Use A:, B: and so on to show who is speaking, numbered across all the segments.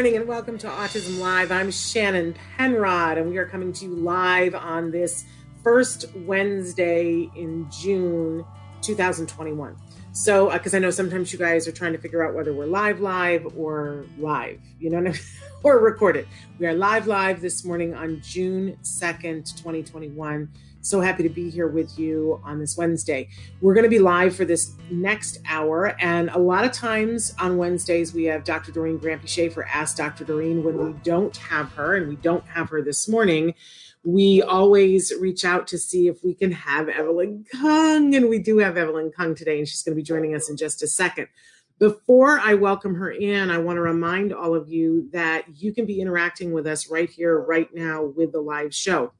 A: Morning and welcome to Autism Live. I'm Shannon Penrod, and we are coming to you live on this first Wednesday in June 2021. So, because uh, I know sometimes you guys are trying to figure out whether we're live, live, or live, you know, I mean? or recorded. We are live, live this morning on June 2nd, 2021. So happy to be here with you on this Wednesday. We're going to be live for this next hour. And a lot of times on Wednesdays, we have Dr. Doreen Granpeesheh Ask Dr. Doreen when we don't have her, and we don't have her this morning. We always reach out to see if we can have Evelyn Kung, and we do have Evelyn Kung today, and she's going to be joining us in just a second. Before I welcome her in, I want to remind all of you that you can be interacting with us right here, right now, with the live show.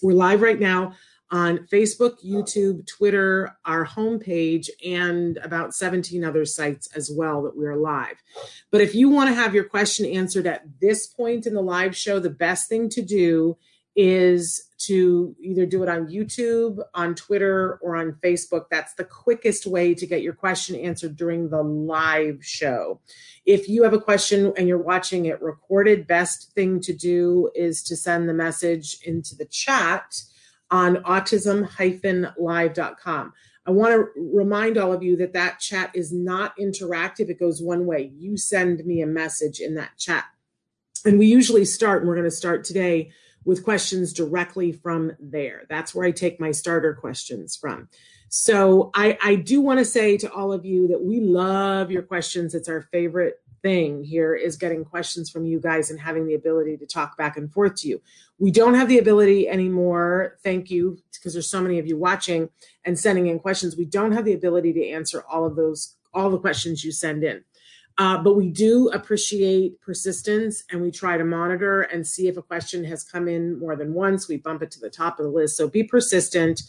A: We're live right now on Facebook, YouTube, Twitter, our homepage, and about 17 other sites as well that we are live. But if you want to have your question answered at this point in the live show, the best thing to do is to either do it on YouTube, on Twitter, or on Facebook. That's the quickest way to get your question answered during the live show. If you have a question and you're watching it recorded, best thing to do is to send the message into the chat on autism-live.com. I want to remind all of you that that chat is not interactive. It goes one way. You send me a message in that chat. And we usually start, and we're going to start today with questions directly from there. That's where I take my starter questions from. So I, I do want to say to all of you that we love your questions. It's our favorite thing here is getting questions from you guys and having the ability to talk back and forth to you. We don't have the ability anymore. Thank you, because there's so many of you watching and sending in questions. We don't have the ability to answer all of those, all the questions you send in. Uh, but we do appreciate persistence and we try to monitor and see if a question has come in more than once. We bump it to the top of the list. So be persistent.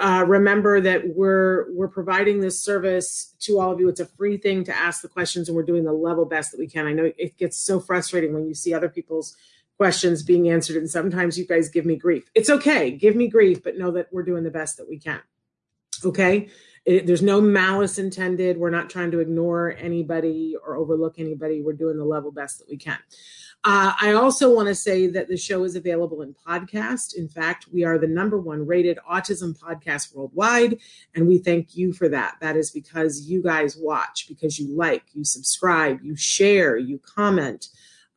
A: Uh, remember that we're we're providing this service to all of you. It's a free thing to ask the questions, and we're doing the level best that we can. I know it gets so frustrating when you see other people's questions being answered, and sometimes you guys give me grief. It's okay, give me grief, but know that we're doing the best that we can. Okay, it, there's no malice intended. We're not trying to ignore anybody or overlook anybody. We're doing the level best that we can. Uh, I also want to say that the show is available in podcast. In fact, we are the number one rated autism podcast worldwide, and we thank you for that. That is because you guys watch, because you like, you subscribe, you share, you comment.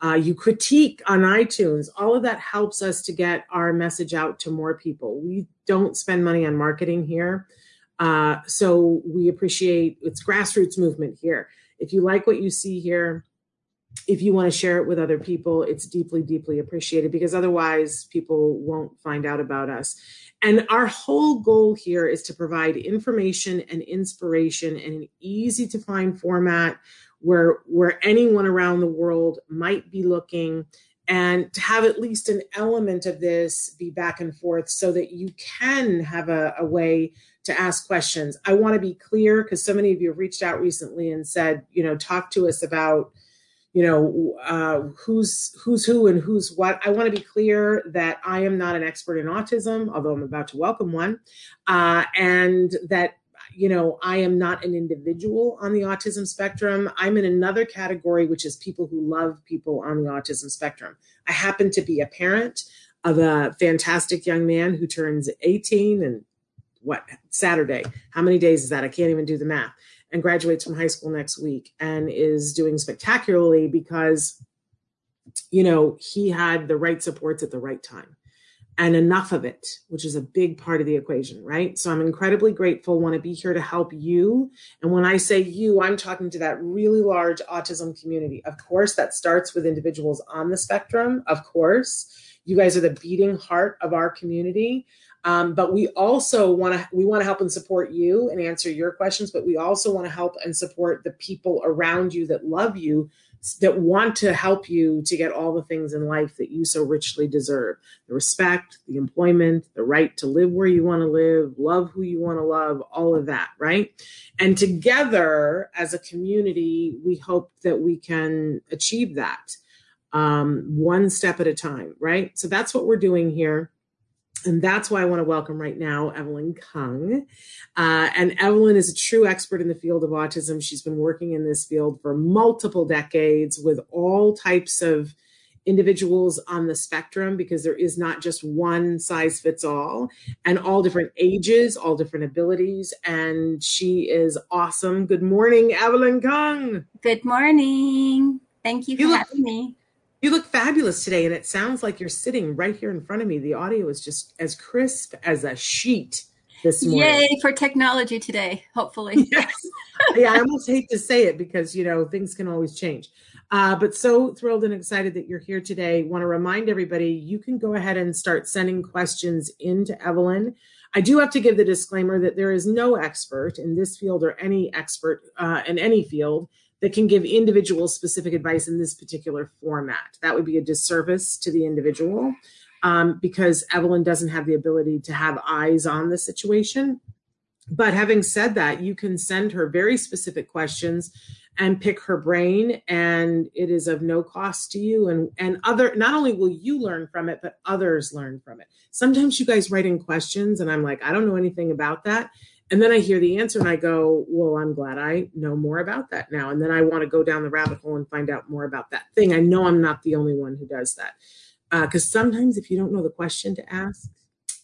A: Uh, you critique on iTunes. All of that helps us to get our message out to more people. We don't spend money on marketing here. Uh, so we appreciate it's grassroots movement here. If you like what you see here, if you want to share it with other people, it's deeply, deeply appreciated because otherwise people won't find out about us. And our whole goal here is to provide information and inspiration in an easy to find format where where anyone around the world might be looking and to have at least an element of this be back and forth so that you can have a, a way to ask questions. I want to be clear because so many of you have reached out recently and said, you know, talk to us about, you know, uh, who's who's who and who's what. I want to be clear that I am not an expert in autism, although I'm about to welcome one, uh, and that you know I am not an individual on the autism spectrum. I'm in another category, which is people who love people on the autism spectrum. I happen to be a parent of a fantastic young man who turns 18 and what Saturday. How many days is that? I can't even do the math. And graduates from high school next week and is doing spectacularly because, you know, he had the right supports at the right time. and enough of it, which is a big part of the equation, right? So I'm incredibly grateful, want to be here to help you. And when I say you, I'm talking to that really large autism community. Of course, that starts with individuals on the spectrum. Of course, you guys are the beating heart of our community. Um, but we also want to we want to help and support you and answer your questions but we also want to help and support the people around you that love you that want to help you to get all the things in life that you so richly deserve the respect, the employment, the right to live where you want to live, love who you want to love, all of that, right? And together as a community, we hope that we can achieve that um, one step at a time, right? So that's what we're doing here. And that's why I want to welcome right now Evelyn Kung. Uh, and Evelyn is a true expert in the field of autism. She's been working in this field for multiple decades with all types of individuals on the spectrum because there is not just one size fits all and all different ages, all different abilities. And she is awesome. Good morning, Evelyn Kung.
B: Good morning. Thank you for you look, having me.
A: You look fabulous today, and it sounds like you're sitting right here in front of me. The audio is just as crisp as a sheet this morning.
B: Yay for technology today, hopefully.
A: Yes. yeah, I almost hate to say it because, you know, things can always change. Uh, but so thrilled and excited that you're here today. Want to remind everybody you can go ahead and start sending questions into Evelyn. I do have to give the disclaimer that there is no expert in this field or any expert uh, in any field that can give individual specific advice in this particular format. That would be a disservice to the individual um, because Evelyn doesn't have the ability to have eyes on the situation. But having said that, you can send her very specific questions and pick her brain and it is of no cost to you and and other not only will you learn from it but others learn from it sometimes you guys write in questions and i'm like i don't know anything about that and then I hear the answer and I go, well, I'm glad I know more about that now. And then I want to go down the rabbit hole and find out more about that thing. I know I'm not the only one who does that. Because uh, sometimes if you don't know the question to ask,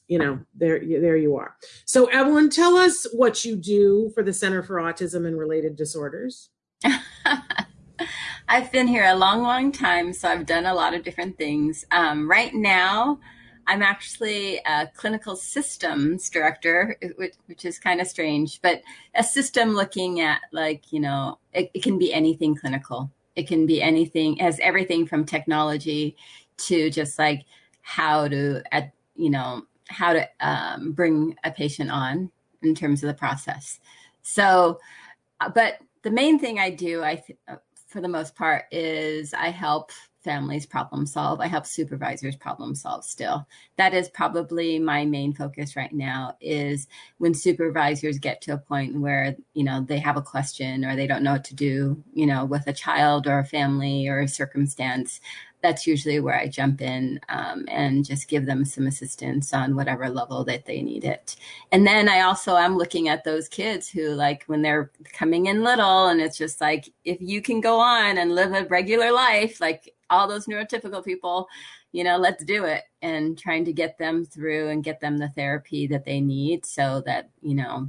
A: you know, there, there you are. So, Evelyn, tell us what you do for the Center for Autism and Related Disorders.
B: I've been here a long, long time, so I've done a lot of different things. Um, right now, I'm actually a clinical systems director, which, which is kind of strange, but a system looking at like, you know, it, it can be anything clinical. It can be anything, has everything from technology to just like how to, at, you know, how to um, bring a patient on in terms of the process. So, uh, but the main thing I do, I, th- uh, for the most part, is I help families problem solve. I help supervisors problem solve still. That is probably my main focus right now is when supervisors get to a point where, you know, they have a question or they don't know what to do, you know, with a child or a family or a circumstance that's usually where I jump in um, and just give them some assistance on whatever level that they need it. And then I also am looking at those kids who, like, when they're coming in little, and it's just like, if you can go on and live a regular life, like all those neurotypical people, you know, let's do it. And trying to get them through and get them the therapy that they need so that, you know,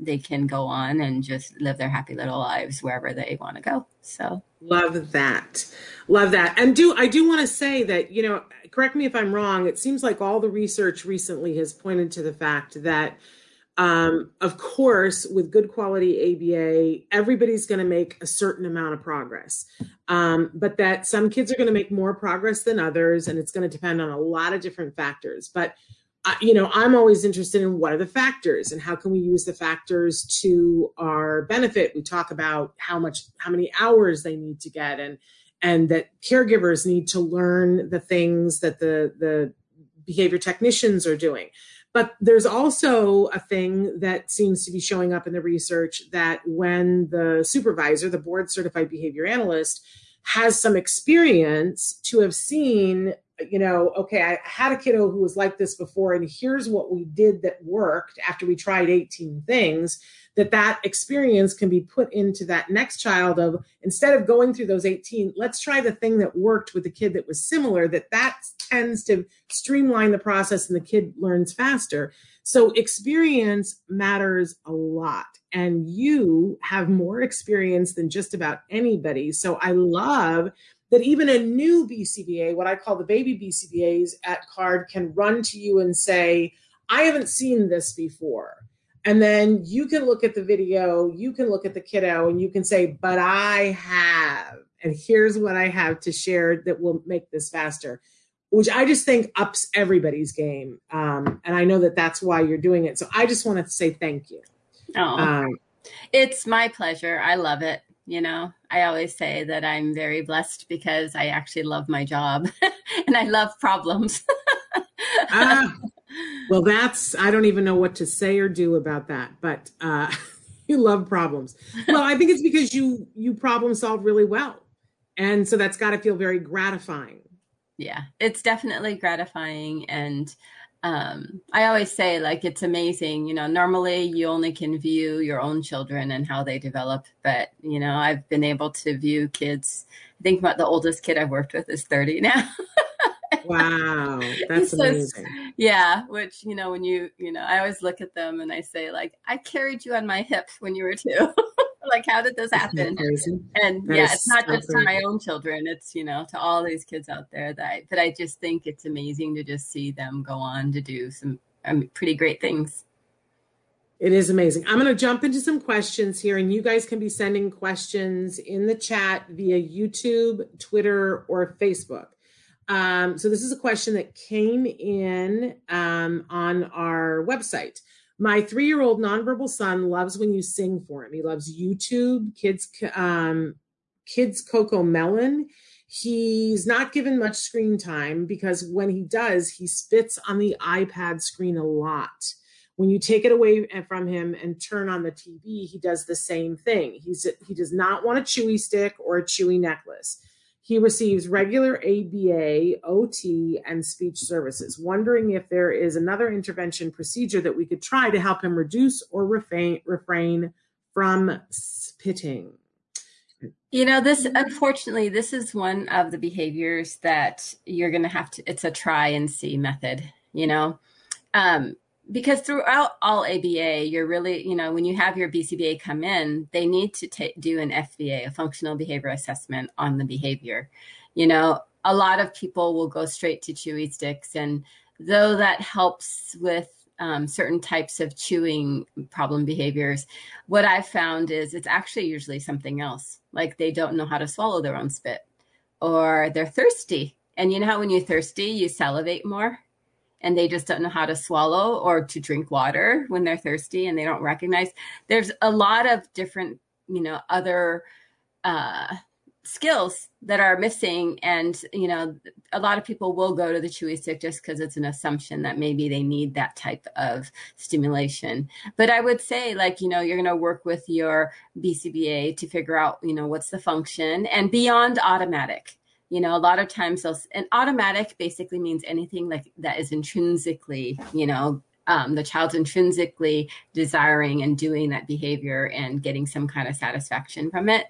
B: they can go on and just live their happy little lives wherever they want to go. So
A: love that. Love that. And do I do want to say that, you know, correct me if I'm wrong, it seems like all the research recently has pointed to the fact that um, of course, with good quality ABA, everybody's going to make a certain amount of progress, um, but that some kids are going to make more progress than others, and it's going to depend on a lot of different factors. But you know, I'm always interested in what are the factors and how can we use the factors to our benefit. We talk about how much, how many hours they need to get, and and that caregivers need to learn the things that the the behavior technicians are doing. But there's also a thing that seems to be showing up in the research that when the supervisor, the board certified behavior analyst, has some experience to have seen you know, okay, I had a kiddo who was like this before, and here's what we did that worked after we tried 18 things, that that experience can be put into that next child of instead of going through those 18, let's try the thing that worked with the kid that was similar, that that tends to streamline the process and the kid learns faster. So experience matters a lot. And you have more experience than just about anybody. So I love that even a new BCBA, what I call the baby BCBAs at CARD, can run to you and say, I haven't seen this before. And then you can look at the video, you can look at the kiddo, and you can say, But I have. And here's what I have to share that will make this faster, which I just think ups everybody's game. Um, and I know that that's why you're doing it. So I just want to say thank you.
B: Oh, um, it's my pleasure. I love it. You know, I always say that I'm very blessed because I actually love my job and I love problems.
A: ah, well, that's, I don't even know what to say or do about that, but uh, you love problems. Well, I think it's because you, you problem solve really well. And so that's got to feel very gratifying.
B: Yeah, it's definitely gratifying. And um, I always say, like, it's amazing. You know, normally you only can view your own children and how they develop. But, you know, I've been able to view kids. I think about the oldest kid I've worked with is 30 now.
A: wow. That's so, amazing.
B: Yeah. Which, you know, when you, you know, I always look at them and I say, like, I carried you on my hip when you were two. like how did this happen? and that yeah it's not so just to my own children it's you know to all these kids out there that I, but i just think it's amazing to just see them go on to do some um, pretty great things.
A: It is amazing. I'm going to jump into some questions here and you guys can be sending questions in the chat via youtube twitter or facebook. Um, so this is a question that came in um, on our website my three year old nonverbal son loves when you sing for him. He loves YouTube, kids, um, kids CoComelon. He's not given much screen time because when he does, he spits on the iPad screen a lot. When you take it away from him and turn on the TV, he does the same thing. He's he does not want a chewy stick or a chewy necklace. He receives regular ABA, OT, and speech services, wondering if there is another intervention procedure that we could try to help him reduce or refrain, refrain from spitting.
B: You know, this unfortunately, this is one of the behaviors that you're going to have to, it's a try and see method, you know. Um, because throughout all ABA, you're really, you know, when you have your BCBA come in, they need to t- do an FBA, a functional behavior assessment on the behavior. You know, a lot of people will go straight to chewy sticks, and though that helps with um, certain types of chewing problem behaviors, what I've found is it's actually usually something else. Like they don't know how to swallow their own spit, or they're thirsty. And you know how when you're thirsty, you salivate more? And they just don't know how to swallow or to drink water when they're thirsty and they don't recognize. There's a lot of different, you know, other uh, skills that are missing. And, you know, a lot of people will go to the chewy stick just because it's an assumption that maybe they need that type of stimulation. But I would say, like, you know, you're going to work with your BCBA to figure out, you know, what's the function and beyond automatic you know a lot of times those and automatic basically means anything like that is intrinsically you know um, the child's intrinsically desiring and doing that behavior and getting some kind of satisfaction from it.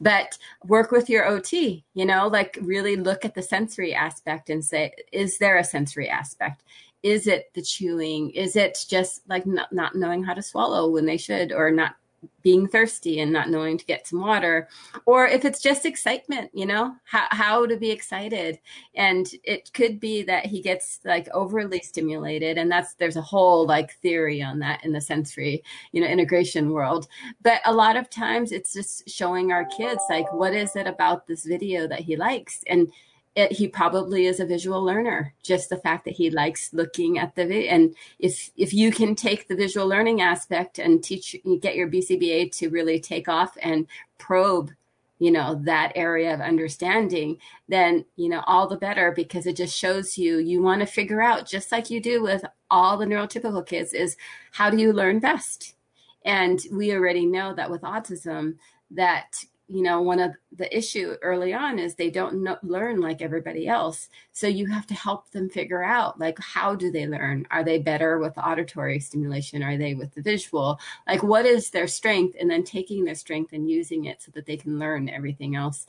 B: But work with your ot you know like really look at the sensory aspect and say is there a sensory aspect? Is it the chewing? Is it just like not, not knowing how to swallow when they should or not being thirsty and not knowing to get some water or if it's just excitement you know how, how to be excited. And it could be that he gets like overly stimulated and that's there's a whole like theory on that in the sensory you know integration world. But a lot of times it's just showing our kids like what is it about this video that he likes? And it, he probably is a visual learner. Just the fact that he likes looking at the and if if you can take the visual learning aspect and teach, get your BCBA to really take off and probe, you know, that area of understanding, then you know all the better because it just shows you you want to figure out just like you do with all the neurotypical kids is how do you learn best, and we already know that with autism that you know one of the issue early on is they don't know, learn like everybody else. So you have to help them figure out like how do they learn? Are they better with auditory stimulation? Are they with the visual? Like what is their strength? And then taking their strength and using it so that they can learn everything else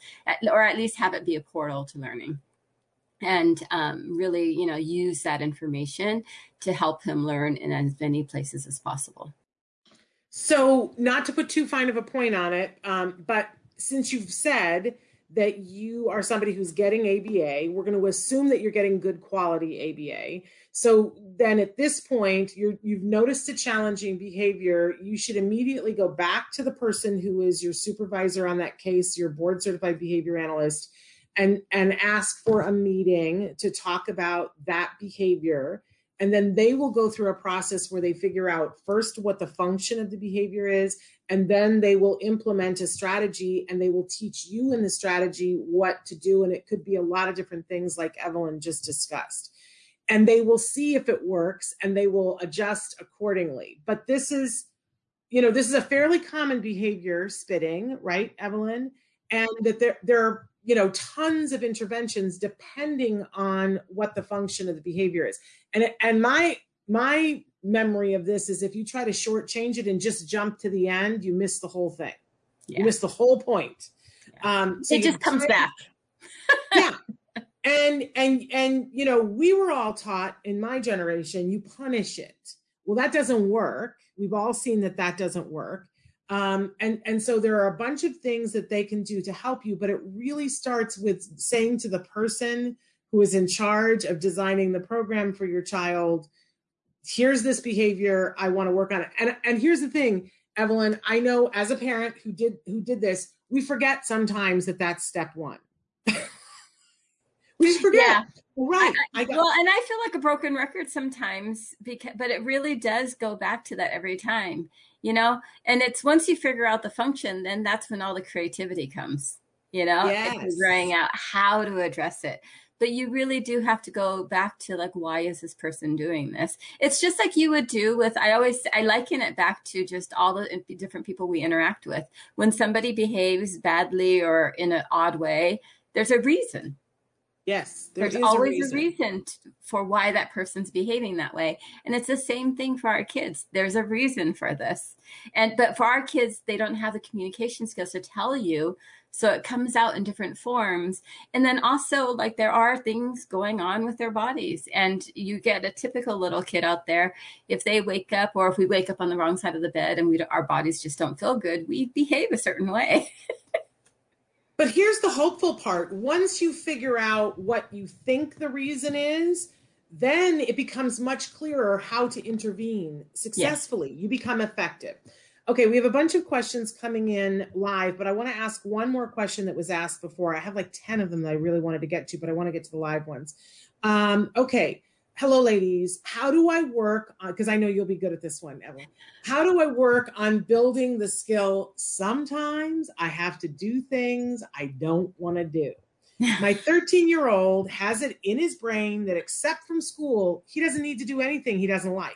B: or at least have it be a portal to learning. And um, really you know use that information to help him learn in as many places as possible.
A: So not to put too fine of a point on it um, but since you've said that you are somebody who's getting ABA. We're going to assume that you're getting good quality ABA. So then at this point, you have noticed a challenging behavior. You should immediately go back to the person who is your supervisor on that case, your board certified behavior analyst, and, and ask for a meeting to talk about that behavior. And then they will go through a process where they figure out first what the function of the behavior is, and then they will implement a strategy and they will teach you in the strategy what to do. And it could be a lot of different things, like Evelyn just discussed. And they will see if it works and they will adjust accordingly. But this is, you know, this is a fairly common behavior, spitting, right, Evelyn? And that there, there are you know tons of interventions depending on what the function of the behavior is. And and my my memory of this is if you try to shortchange it and just jump to the end you miss the whole thing. Yeah. you miss the whole point.
B: Yeah. um so it just comes back.
A: Yeah. And and and you know we were all taught in my generation you punish it. Well that doesn't work. We've all seen that that doesn't work um, and, and so there are a bunch of things that they can do to help you, but it really starts with saying to the person who is in charge of designing the program for your child, here's this behavior, I want to work on it. And, and here's the thing, Evelyn, I know as a parent who did who did this, we forget sometimes that that's step one. we just forget. Yeah. Right.
B: I, I well, and I feel like a broken record sometimes because but it really does go back to that every time you know? And it's once you figure out the function then that's when all the creativity comes you know? Yes. figuring out how to address it. But you really do have to go back to like why is this person doing this? It's just like you would do with i always i liken it back to just all the uh, different people we interact with. When somebody behaves badly or in an odd way there's a reason
A: Yes,
B: there there's always a reason, a reason for why that person's behaving that way, and it's the same thing for our kids. There's a reason for this, and but for our kids, they don't have the communication skills to tell you, so it comes out in different forms. And then also, like there are things going on with their bodies, and you get a typical little kid out there. If they wake up, or if we wake up on the wrong side of the bed, and we our bodies just don't feel good, we behave a certain way.
A: But here's the hopeful part. Once you figure out what you think the reason is, then it becomes much clearer how to intervene successfully. You become effective. Okay, we have a bunch of questions coming in live, but I want to ask one more question that was asked before. I have like 10 of them that I really wanted to get to, but I want to get to the live ones. Um, okay, hello ladies. How do i work because i know you'll be good at this one evelyn. How do i work on building the skill? Sometimes i have to do things i don't want to do. My 13 year old has it in his brain that except from school he doesn't need to do anything he doesn't like.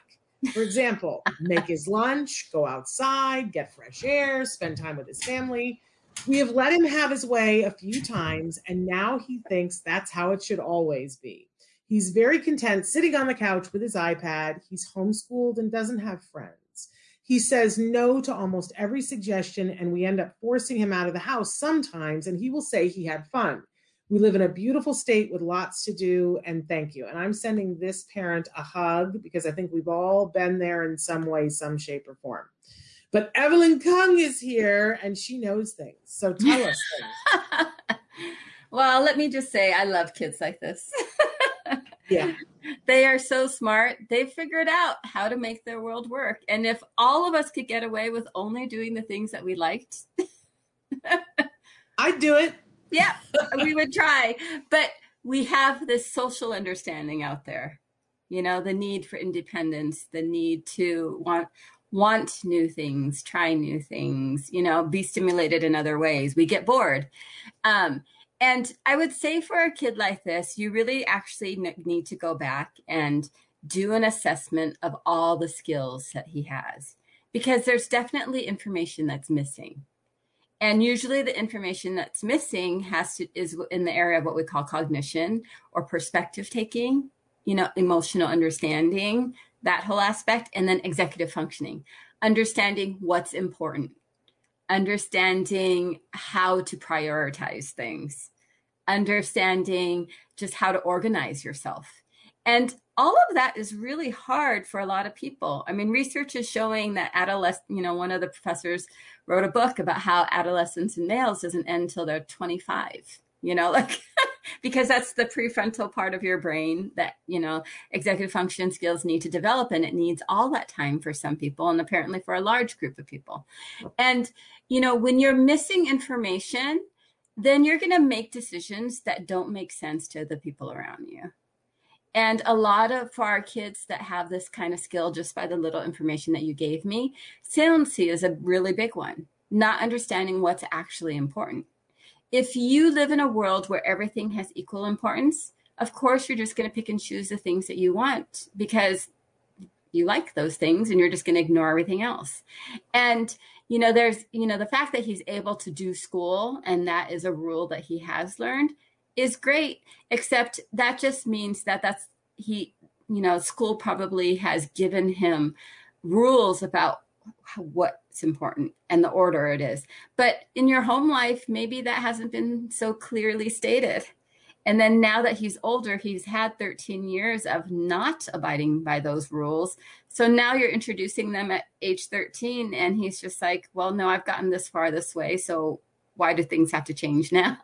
A: For example make his lunch go outside get fresh air spend time with his family. We have let him have his way a few times and now he thinks that's how it should always be He's very content sitting on the couch with his iPad. He's homeschooled and doesn't have friends. He says no to almost every suggestion, and we end up forcing him out of the house sometimes, and he will say he had fun. We live in a beautiful state with lots to do, and thank you. And I'm sending this parent a hug because I think we've all been there in some way, some shape, or form. But Evelyn Kung is here and she knows things. So tell us
B: well, let me just say, I love kids like this.
A: Yeah.
B: they are so smart. They figured out how to make their world work. And if all of us could get away with only doing the things that we liked,
A: I'd do it.
B: Yeah, we would try. But we have this social understanding out there. You know, the need for independence, the need to want want new things, try new things, you know, be stimulated in other ways. We get bored. Um, and I would say for a kid like this, you really actually need to go back and do an assessment of all the skills that he has because there's definitely information that's missing. And usually the information that's missing has to is in the area of what we call cognition or perspective taking, you know, emotional understanding, that whole aspect, and then executive functioning, understanding what's important, understanding how to prioritize things, understanding just how to organize yourself. And all of that is really hard for a lot of people. I mean, research is showing that adolescent, you know, one of the professors wrote a book about how adolescence in males doesn't end until they're 25, you know, like because that's the prefrontal part of your brain that, you know, executive function skills need to develop and it needs all that time for some people and apparently for a large group of people. And, you know, when you're missing information, then you're going to make decisions that don't make sense to the people around you. And a lot of for our kids that have this kind of skill just by the little information that you gave me, saliency is a really big one, not understanding what's actually important. If you live in a world where everything has equal importance, of course you're just going to pick and choose the things that you want because you like those things and you're just going to ignore everything else. And you know there's you know the fact that he's able to do school and that is a rule that he has learned is great, except that just means that that's he, you know, school probably has given him rules about what's important and the order it is. But in your home life, maybe that hasn't been so clearly stated. And then now that he's older, he's had 13 years of not abiding by those rules. So now you're introducing them at age 13, and he's just like, well, no, I've gotten this far this way. So why do things have to change now?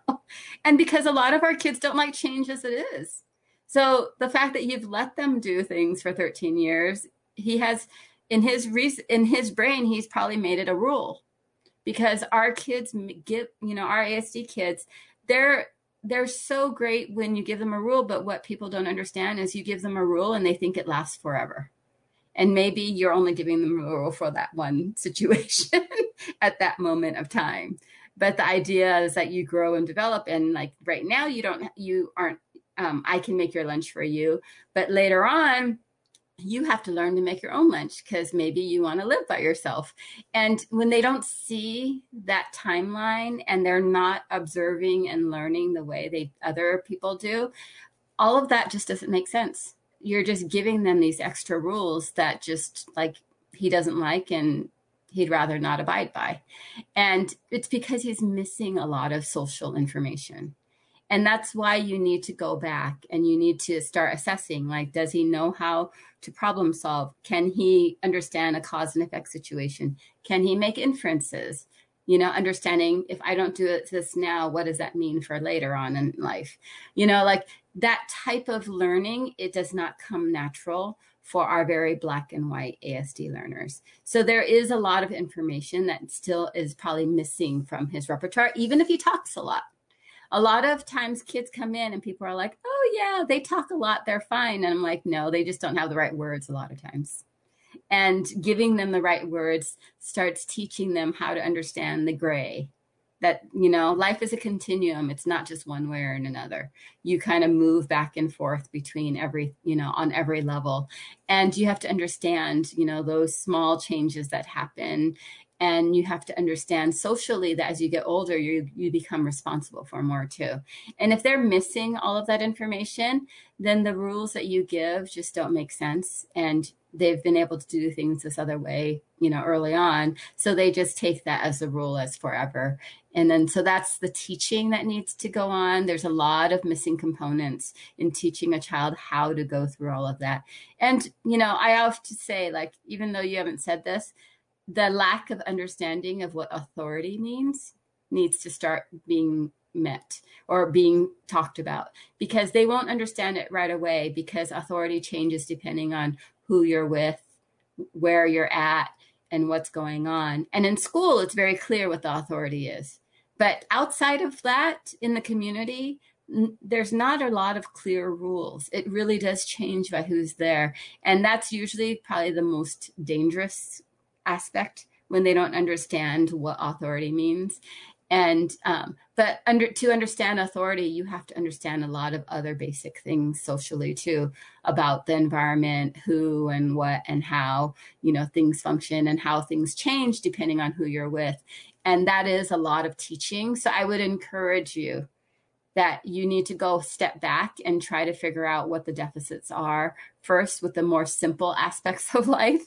B: and because a lot of our kids don't like change as it is. So the fact that you've let them do things for 13 years, he has in his re- in his brain, he's probably made it a rule. Because our kids get, you know, our ASD kids, they're they're so great when you give them a rule, but what people don't understand is you give them a rule and they think it lasts forever. And maybe you're only giving them a rule for that one situation at that moment of time but the idea is that you grow and develop and like right now you don't you aren't um, i can make your lunch for you but later on you have to learn to make your own lunch because maybe you want to live by yourself and when they don't see that timeline and they're not observing and learning the way they other people do all of that just doesn't make sense you're just giving them these extra rules that just like he doesn't like and he'd rather not abide by. And it's because he's missing a lot of social information. And that's why you need to go back and you need to start assessing like, does he know how to problem solve? Can he understand a cause and effect situation? Can he make inferences? You know, understanding if I don't do this now, what does that mean for later on in life? You know, like that type of learning, it does not come natural for our very black and white ASD learners. So there is a lot of information that still is probably missing from his repertoire, even if he talks a lot. A lot of times kids come in and people are like, oh, yeah, they talk a lot, they're fine. And I'm like, no, they just don't have the right words a lot of times. And giving them the right words starts teaching them how to understand the gray that you know life is a continuum it's not just one way or another you kind of move back and forth between every you know on every level and you have to understand you know those small changes that happen and you have to understand socially that as you get older you you become responsible for more too and if they're missing all of that information then the rules that you give just don't make sense and they've been able to do things this other way you know early on so they just take that as a rule as forever and then, so that's the teaching that needs to go on. There's a lot of missing components in teaching a child how to go through all of that. And, you know, I to say, like, even though you haven't said this, the lack of understanding of what authority means needs to start being met or being talked about because they won't understand it right away because authority changes depending on who you're with, where you're at, and what's going on. And in school, it's very clear what the authority is. But outside of that, in the community, there's not a lot of clear rules. It really does change by who's there. And that's usually probably the most dangerous aspect when they don't understand what authority means. And, um, but under, to understand authority, you have to understand a lot of other basic things socially too about the environment, who and what and how, you know, things function and how things change depending on who you're with. And that is a lot of teaching. So I would encourage you that you need to go step back and try to figure out what the deficits are first with the more simple aspects of life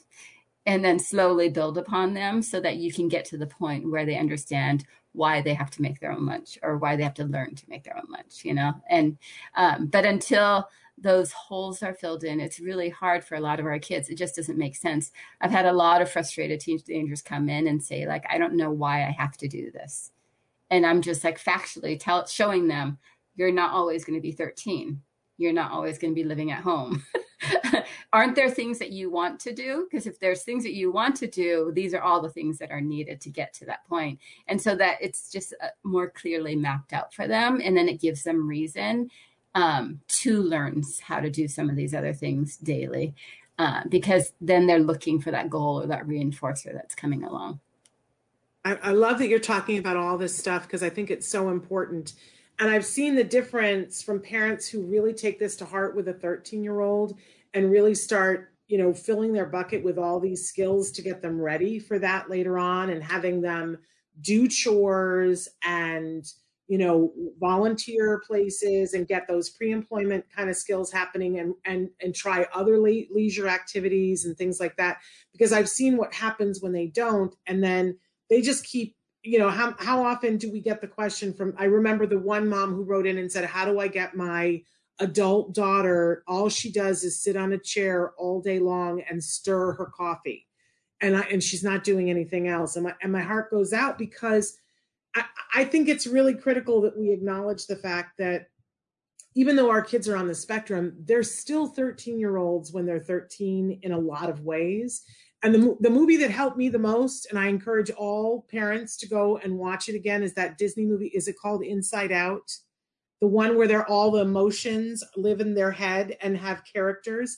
B: and then slowly build upon them so that you can get to the point where they understand why they have to make their own lunch or why they have to learn to make their own lunch you know and um, but until those holes are filled in. It's really hard for a lot of our kids. It just doesn't make sense. I've had a lot of frustrated teenagers come in and say, like, I don't know why I have to do this. And I'm just like factually tell, showing them, you're not always going to be 13. You're not always going to be living at home. Aren't there things that you want to do? Because if there's things that you want to do, these are all the things that are needed to get to that point. And so that it's just uh, more clearly mapped out for them. And then it gives them reason um, to learn how to do some of these other things daily uh, because then they're looking for that goal or that reinforcer that's coming along.
A: I, I love that you're talking about all this stuff because I think it's so important. And I've seen the difference from parents who really take this to heart with a 13 year old and really start, you know, filling their bucket with all these skills to get them ready for that later on and having them do chores and you know volunteer places and get those pre-employment kind of skills happening and and and try other le- leisure activities and things like that. Because i've seen what happens when they don't and then they just keep you know how how often do we get the question from i remember the one mom who wrote in and said how do i get my adult daughter? All she does is sit on a chair all day long and stir her coffee. And I, and she's not doing anything else. And my and my heart goes out because I, I think it's really critical that we acknowledge the fact that even though our kids are on the spectrum, they're still 13 year olds when they're 13 in a lot of ways. And the, the movie that helped me the most, and I encourage all parents to go and watch it again, is that Disney movie. Is it called Inside Out? The one where they're all the emotions live in their head and have characters.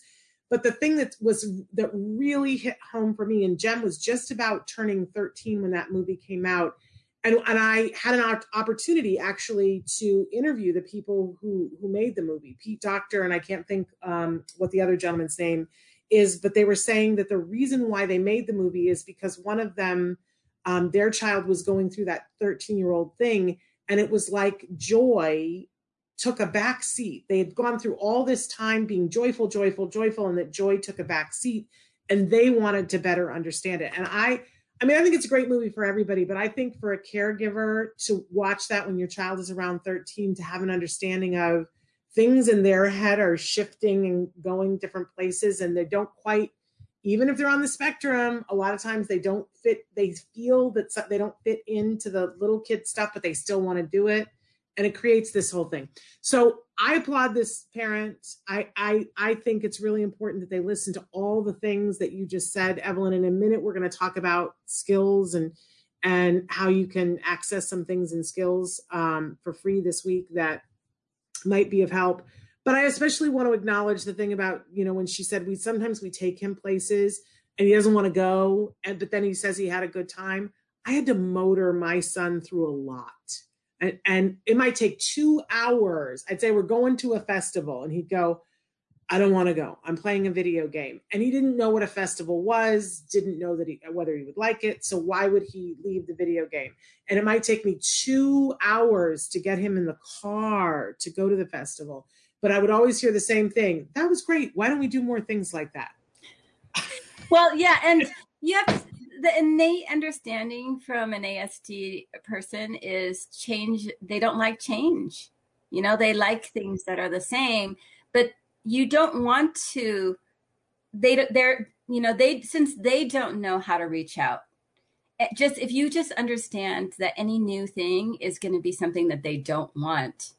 A: But the thing that was that really hit home for me, and Jem was just about turning 13 when that movie came out and and I had an opportunity actually to interview the people who who made the movie, Pete Docter, and I can't think um, what the other gentleman's name is, but they were saying that the reason why they made the movie is because one of them, um, their child was going through that 13 year old thing, and it was like joy took a back seat. They had gone through all this time being joyful, joyful, joyful, and that joy took a back seat, and they wanted to better understand it. And I I mean, I think it's a great movie for everybody, but I think for a caregiver to watch that when your child is around 13 to have an understanding of things in their head are shifting and going different places and they don't quite even if they're on the spectrum a lot of times they don't fit they feel that they don't fit into the little kid stuff but they still want to do it and it creates this whole thing so I applaud this parent. I, I I think it's really important that they listen to all the things that you just said, Evelyn. In a minute, we're going to talk about skills and and how you can access some things and skills um, for free this week that might be of help. But I especially want to acknowledge the thing about you know when she said we sometimes we take him places and he doesn't want to go, and but then he says he had a good time. I had to motor my son through a lot and, and it might take two hours. I'd say we're going to a festival, and he'd go, I don't want to go. I'm playing a video game. And he didn't know what a festival was, didn't know that he, whether he would like it. So why would he leave the video game? And it might take me two hours to get him in the car to go to the festival. But I would always hear the same thing. That was great. Why don't we do more things like that?
B: Well, yeah. And you have the innate understanding from an ASD person is change. They don't like change. You know, they like things that are the same, but you don't want to. They don't they're you know they since they don't know how to reach out. Eh, just if you just understand that any new thing is going to be something that they don't want,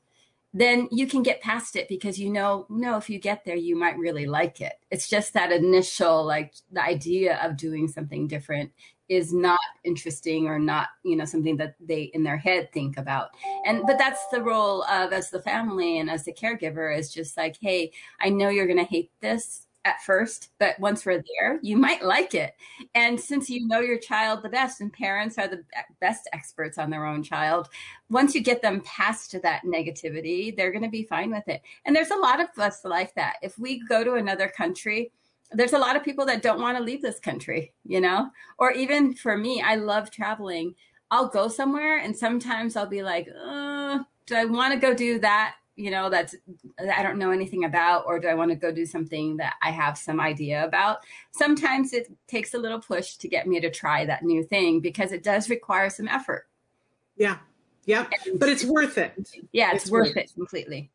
B: then you can get past it because you know, no, if you get there, you might really like it. It's just that initial, like the idea of doing something different is not interesting or not, you know, something that they in their head think about. And, but that's the role of as the family and as the caregiver is just like, hey, I know you're going to hate this at first, but once we're there, you might like it. And since you know your child the best, and parents are the best experts on their own child, once you get them past that negativity, they're going to be fine with it. And there's a lot of us like that. If we go to another country, there's a lot of people that don't want to leave this country, you know? Or even for me, I love traveling. I'll go somewhere and sometimes I'll be like, uh, do I want to go do that? you know that's that I don't know anything about or do I want to go do something that I have some idea about sometimes it takes a little push to get me to try that new thing because it does require some effort
A: yeah yeah and but it's worth it
B: yeah it's, it's worth, worth it. it completely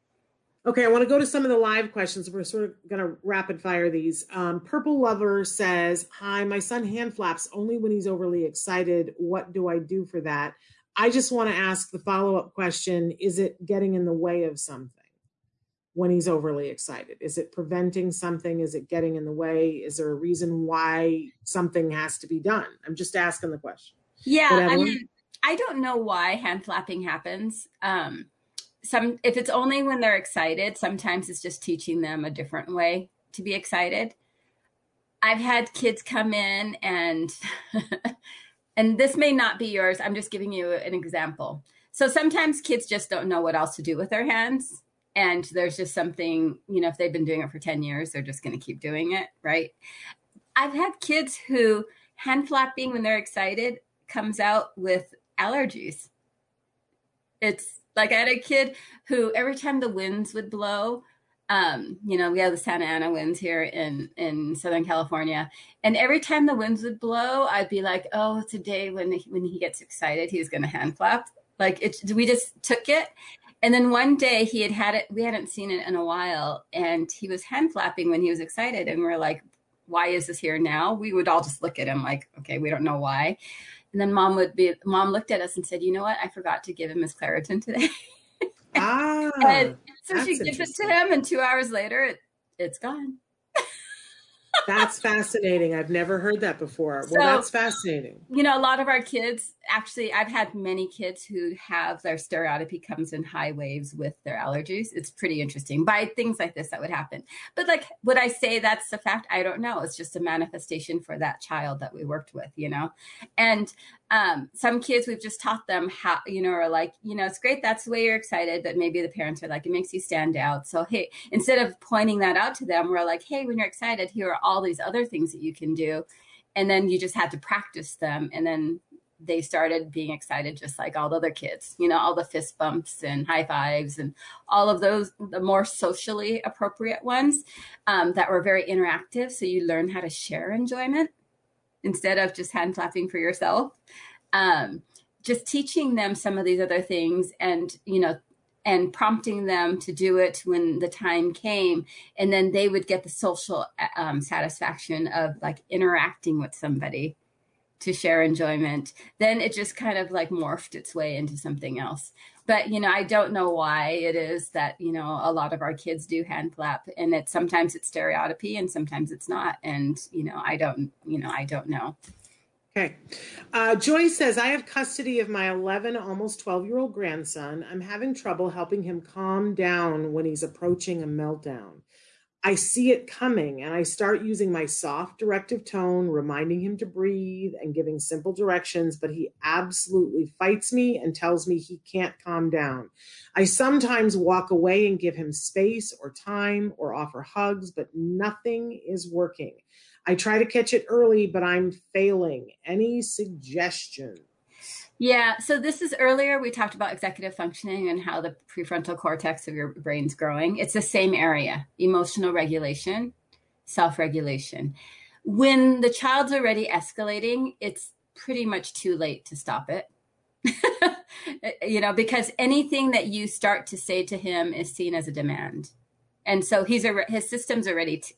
A: Okay, I want to go to some of the live questions. We're sort of going to rapid fire these. Um, Purple Lover says, Hi, my son hand flaps only when he's overly excited. What do I do for that? I just want to ask the follow up question Is it getting in the way of something when he's overly excited? Is it preventing something? Is it getting in the way? Is there a reason why something has to be done? I'm just asking the question.
B: Yeah, I mean, I don't know why hand flapping happens. Um, some if it's only when they're excited sometimes it's just teaching them a different way to be excited. I've had kids come in and and this may not be yours i'm just giving you an example. So sometimes kids just don't know what else to do with their hands and there's just something you know if they've been doing it for 10 years they're just going to keep doing it right? I've had kids who hand flapping when they're excited comes out with allergies. It's like I had a kid who every time the winds would blow, um, you know, we have the Santa Ana winds here in in Southern California, and every time the winds would blow, I'd be like, "Oh, today when he, when he gets excited, he's going to hand flap." Like it, we just took it, and then one day he had had it. We hadn't seen it in a while, and he was hand flapping when he was excited, and we're like, "Why is this here now?" We would all just look at him like, "Okay, we don't know why." And then mom would be, mom looked at us and said, you know what? I forgot to give him his Claritin today.
A: ah,
B: and so she gives it to him and two hours later it, it's gone.
A: That's fascinating. I've never heard that before. So, well, that's fascinating.
B: You know, a lot of our kids actually, I've had many kids who have their stereotypy comes in high waves with their allergies. It's pretty interesting. By things like this, that would happen. But like, would I say that's the fact? I don't know. It's just a manifestation for that child that we worked with, you know? And um, some kids we've just taught them how you know are like you know it's great that's the way you're excited but maybe the parents are like it makes you stand out so hey instead of pointing that out to them we're like hey when you're excited here are all these other things that you can do. And then you just had to practice them. And then they started being excited just like all the other kids you know all the fist bumps and high fives and all of those the more socially appropriate ones um, that were very interactive. So you learn how to share enjoyment instead of just hand clapping for yourself. Um, just teaching them some of these other things and, you know, and prompting them to do it when the time came. And then they would get the social um, satisfaction of like interacting with somebody to share enjoyment. Then it just kind of like morphed its way into something else but you know i don't know why it is that you know a lot of our kids do hand flap and it sometimes it's stereotypy and sometimes it's not and you know i don't you know i don't know
A: okay uh, joy says i have custody of my 11 almost 12 year old grandson i'm having trouble helping him calm down when he's approaching a meltdown I see it coming and I start using my soft directive tone, reminding him to breathe and giving simple directions, but he absolutely fights me and tells me he can't calm down. I sometimes walk away and give him space or time or offer hugs, but nothing is working. I try to catch it early, but I'm failing. Any suggestions?
B: Yeah, so this is earlier we talked about executive functioning and how the prefrontal cortex of your brain's growing. It's the same area emotional regulation, self regulation. When the child's already escalating, it's pretty much too late to stop it. you know, because anything that you start to say to him is seen as a demand. And so he's a, his system's already t-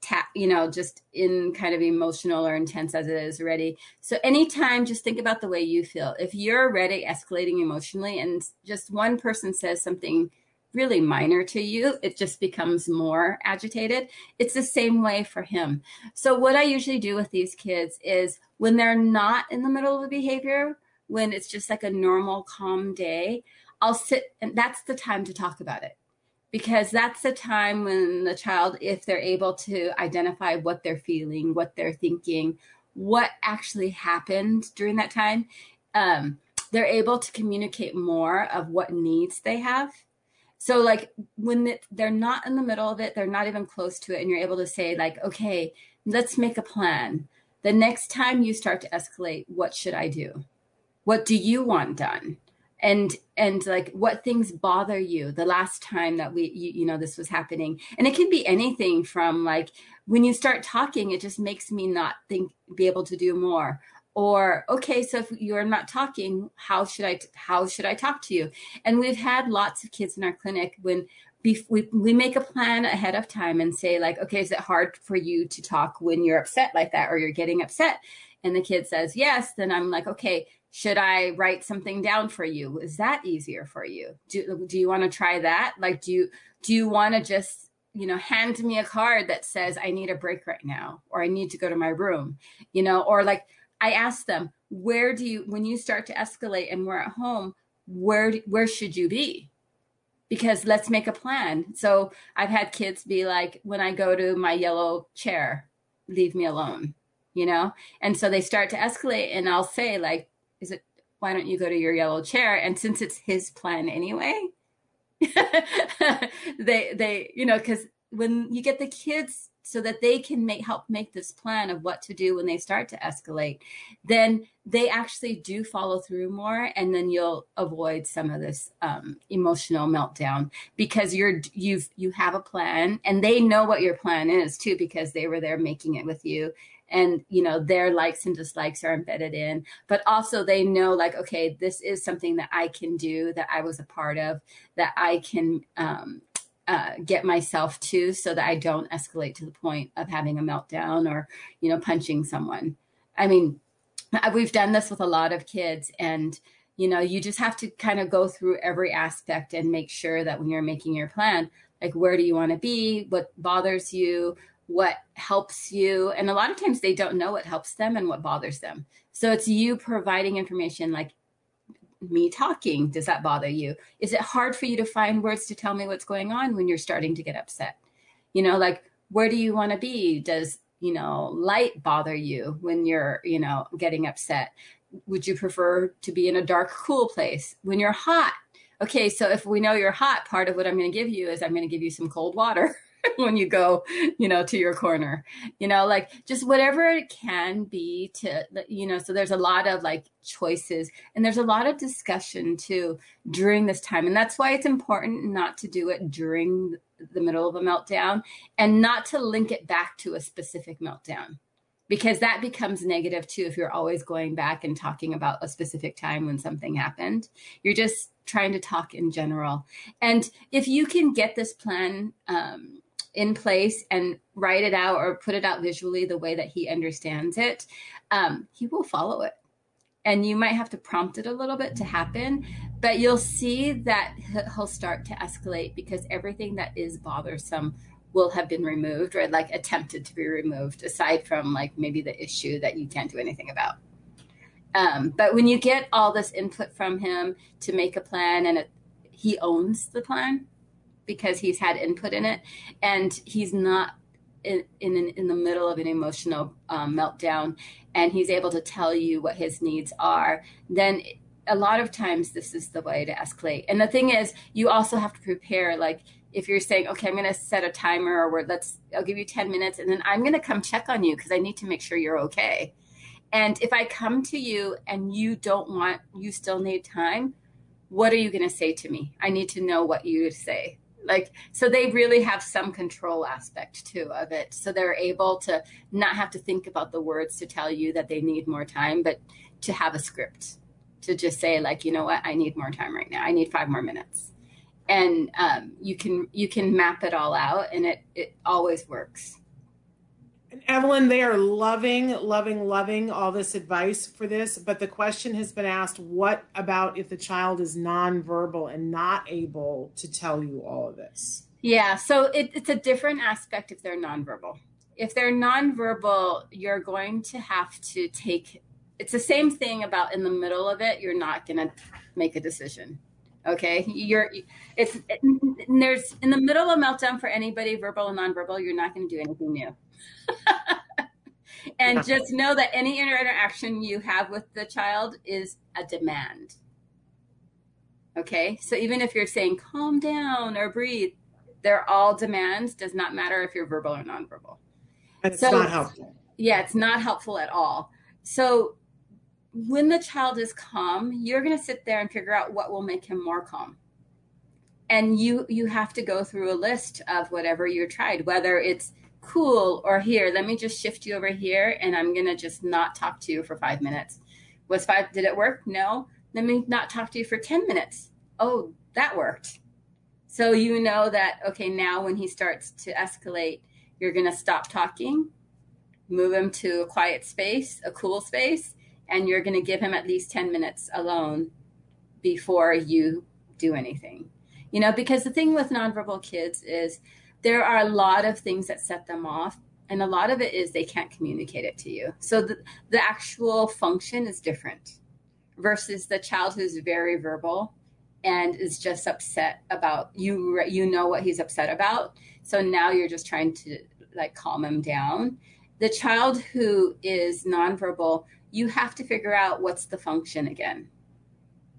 B: ta- you know, just in kind of emotional or intense as it is already. So anytime, just think about the way you feel. If you're already escalating emotionally and just one person says something really minor to you, it just becomes more agitated. It's the same way for him. So what I usually do with these kids is when they're not in the middle of a behavior, when it's just like a normal calm day, I'll sit and that's the time to talk about it because that's the time when the child, if they're able to identify what they're feeling, what they're thinking, what actually happened during that time, um, they're able to communicate more of what needs they have. So, like when they're not in the middle of it, they're not even close to it, and you're able to say, like, okay, let's make a plan. The next time you start to escalate, what should I do? What do you want done? And and like what things bother you the last time that we you, you know this was happening? And it can be anything from like when you start talking it just makes me not think be able to do more. Or okay so if you're not talking how should i how should i talk to you? And we've had lots of kids in our clinic when we, we make a plan ahead of time and say like okay is it hard for you to talk when you're upset like that or you're getting upset? And the kid says yes. Then i'm like okay should i write something down for you is that easier for you do, do you want to try that like do you do you want to just you know hand me a card that says i need a break right now or i need to go to my room you know or like I ask them, where do you, when you start to escalate and we're at home, where, where should you be? Because let's make a plan. So I've had kids be like, when I go to my yellow chair, leave me alone, you know? And so they start to escalate and I'll say like, is it, why don't you go to your yellow chair? And since it's his plan anyway, they, they, you know, cause when you get the kids so that they can make help make this plan of what to do when they start to escalate then they actually do follow through more and then you'll avoid some of this um, emotional meltdown because you're you've you have a plan and they know what your plan is too because they were there making it with you and you know their likes and dislikes are embedded in but also they know like okay this is something that i can do that i was a part of that i can um, uh, get myself to so that I don't escalate to the point of having a meltdown or, you know, punching someone. I mean, we've done this with a lot of kids and, you know, you just have to kind of go through every aspect and make sure that when you're making your plan, like where do you want to be? What bothers you? What helps you? And a lot of times they don't know what helps them and what bothers them. So it's you providing information like me talking, does that bother you? Is it hard for you to find words to tell me what's going on when you're starting to get upset? You know, like, where do you want to be? Does, you know, light bother you when you're, you know, getting upset? Would you prefer to be in a dark, cool place when you're hot? Okay, so if we know you're hot, part of what I'm going to give you is I'm going to give you some cold water. when you go, you know, to your corner, you know, like just whatever it can be to, you know, so there's a lot of like choices and there's a lot of discussion too during this time. And that's why it's important not to do it during the middle of a meltdown and not to link it back to a specific meltdown because that becomes negative too if you're always going back and talking about a specific time when something happened. You're just trying to talk in general. And if you can get this plan um, in place and write it out or put it out visually the way that he understands it, um, he will follow it. And you might have to prompt it a little bit to happen, but you'll see that he'll start to escalate because everything that is bothersome will have been removed or like attempted to be removed, aside from like maybe the issue that you can't do anything about. Um, but when you get all this input from him to make a plan and it, he owns the plan, because he's had input in it and he's not in in, in the middle of an emotional um, meltdown and he's able to tell you what his needs are then a lot of times this is the way to escalate. And the thing is you also have to prepare like if you're saying okay i'm going to set a timer or let's i'll give you 10 minutes and then i'm going to come check on you because i need to make sure you're okay. And if i come to you and you don't want you still need time what are you going to say to me? I need to know what you say like so they really have some control aspect too of it. So they're able to not have to think about the words to tell you that they need more time but to have a script to just say like you know what? I need more time right now. I need five more minutes. And um, you can you can map it all out and it it always works
A: Evelyn, they are loving, loving, loving all this advice for this. But the question has been asked what about if the child is nonverbal and not able to tell you all of this?
B: Yeah, so it, it's a different aspect if they're nonverbal. If they're nonverbal, you're going to have to take it's the same thing about in the middle of it, you're not going to make a decision. Okay, you're it's it, there's in the middle of meltdown for anybody, verbal and nonverbal, you're not going to do anything new. and just know that any interaction you have with the child is a demand. Okay, so even if you're saying calm down or breathe, they're all demands. Does not matter if you're verbal or nonverbal.
A: It's so, not helpful.
B: Yeah, it's not helpful at all. So when the child is calm, you're going to sit there and figure out what will make him more calm. And you you have to go through a list of whatever you tried, whether it's cool, or here, let me just shift you over here and I'm going to just not talk to you for five minutes. Was five, did it work? No. Let me not talk to you for 10 minutes. Oh, that worked. So you know that, okay, now when he starts to escalate, you're going to stop talking, move him to a quiet space, a cool space, and you're going to give him at least 10 minutes alone before you do anything. You know, because the thing with nonverbal kids is there are a lot of things that set them off and a lot of it is they can't communicate it to you. So the, the actual function is different versus the child who's very verbal and is just upset about you you know what he's upset about. So now you're just trying to like calm him down. The child who is nonverbal you have to figure out what's the function again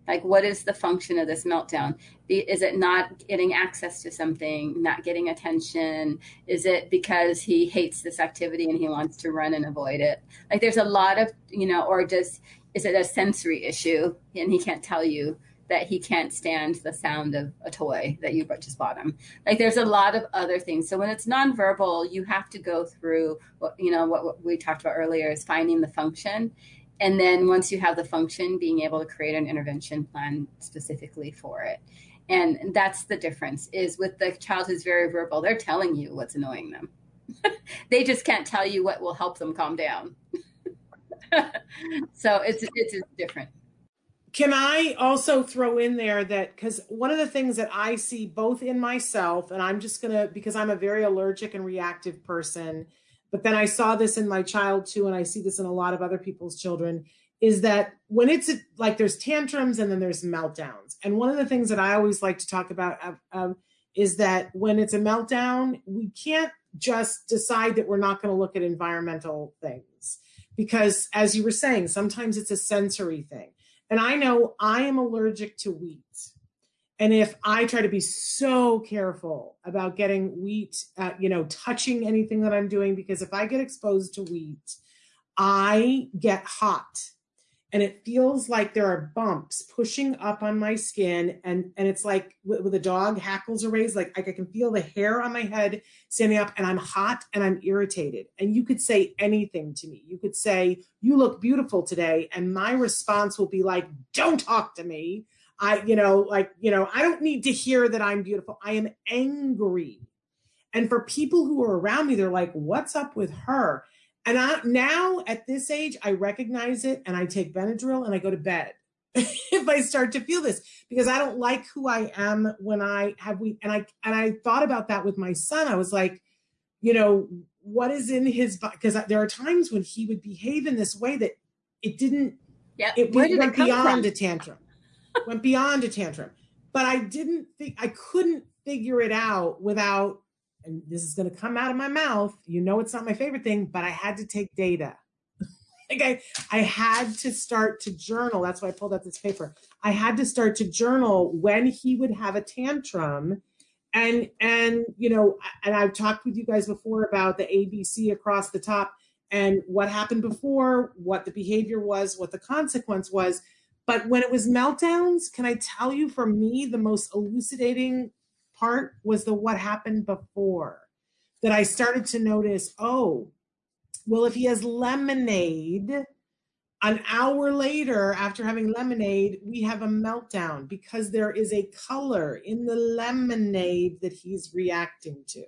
B: like, what is the function of this meltdown? Is it not getting access to something, not getting attention? Is it because he hates this activity and he wants to run and avoid it? Like, there's a lot of, you know, or just is it a sensory issue and he can't tell you that he can't stand the sound of a toy that you just bought him? Like, there's a lot of other things. So, when it's nonverbal, you have to go through what, you know, what, what we talked about earlier is finding the function and then once you have the function, being able to create an intervention plan specifically for it. And that's the difference is with the child who's very verbal, they're telling you what's annoying them. they just can't tell you what will help them calm down. so it's it's different.
A: Can I also throw in there that because one of the things that I see both in myself, and I'm just gonna because I'm a very allergic and reactive person, but then I saw this in my child too, and I see this in a lot of other people's children, is that when it's like there's tantrums and then there's meltdowns. And one of the things that I always like to talk about um, is that when it's a meltdown, we can't just decide that we're not going to look at environmental things. Because as you were saying, sometimes it's a sensory thing. And I know I am allergic to wheat. And if I try to be so careful about getting wheat, you know, touching anything that I'm doing, because if I get exposed to wheat, I get hot. And it feels like there are bumps pushing up on my skin and and it's like with, a dog hackles are raised like i can feel the hair on my head standing up and i'm hot and i'm irritated. And you could say anything to me. You could say you look beautiful today and my response will be like don't talk to me I, you know, like, you know, I don't need to hear that I'm beautiful. I am angry. And for people who are around me, they're like, what's up with her? And I, now at this age, I recognize it and I take Benadryl and I go to bed if I start to feel this because I don't like who I am when I have we and I and I thought about that with my son. I was like, you know, what is in his because there are times when he would behave in this way that it didn't.
B: Yeah,
A: it went beyond from? a tantrum went beyond a tantrum. But I didn't think I couldn't figure it out without, and this is going to come out of my mouth. You know, it's not my favorite thing, but I had to take data. like I, I had to start to journal. That's why I pulled out this paper. I had to start to journal when he would have a tantrum and and you know and i've talked with you guys before about the abc across the top and what happened before what the behavior was what the consequence was but when it was meltdowns, can I tell you for me, the most elucidating part was the what happened before that I started to notice, oh, well, if he has lemonade, an hour later, after having lemonade, we have a meltdown because there is a color in the lemonade that he's reacting to.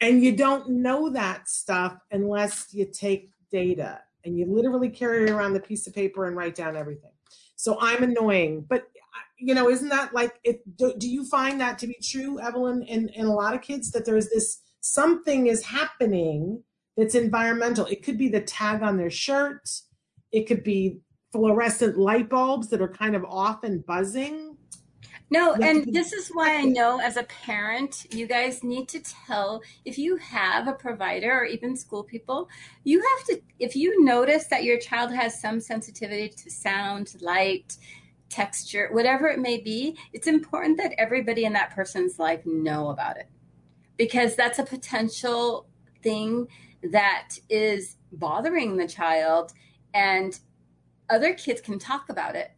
A: And you don't know that stuff unless you take data and you literally carry around the piece of paper and write down everything. So I'm annoying. But uh, you know, isn't that like it do, do you find that to be true, Evelyn, in, in a lot of kids that there's this something is happening that's environmental. It could be the tag on their shirt, it could be fluorescent light bulbs that are kind of off and buzzing.
B: No, and this is why I know as a parent, you guys need to tell if you have a provider or even school people, you have to, if you notice that your child has some sensitivity to sound, light, texture, whatever it may be, it's important that everybody in that person's life know about it. Because that's a potential thing that is bothering the child and other kids can talk about it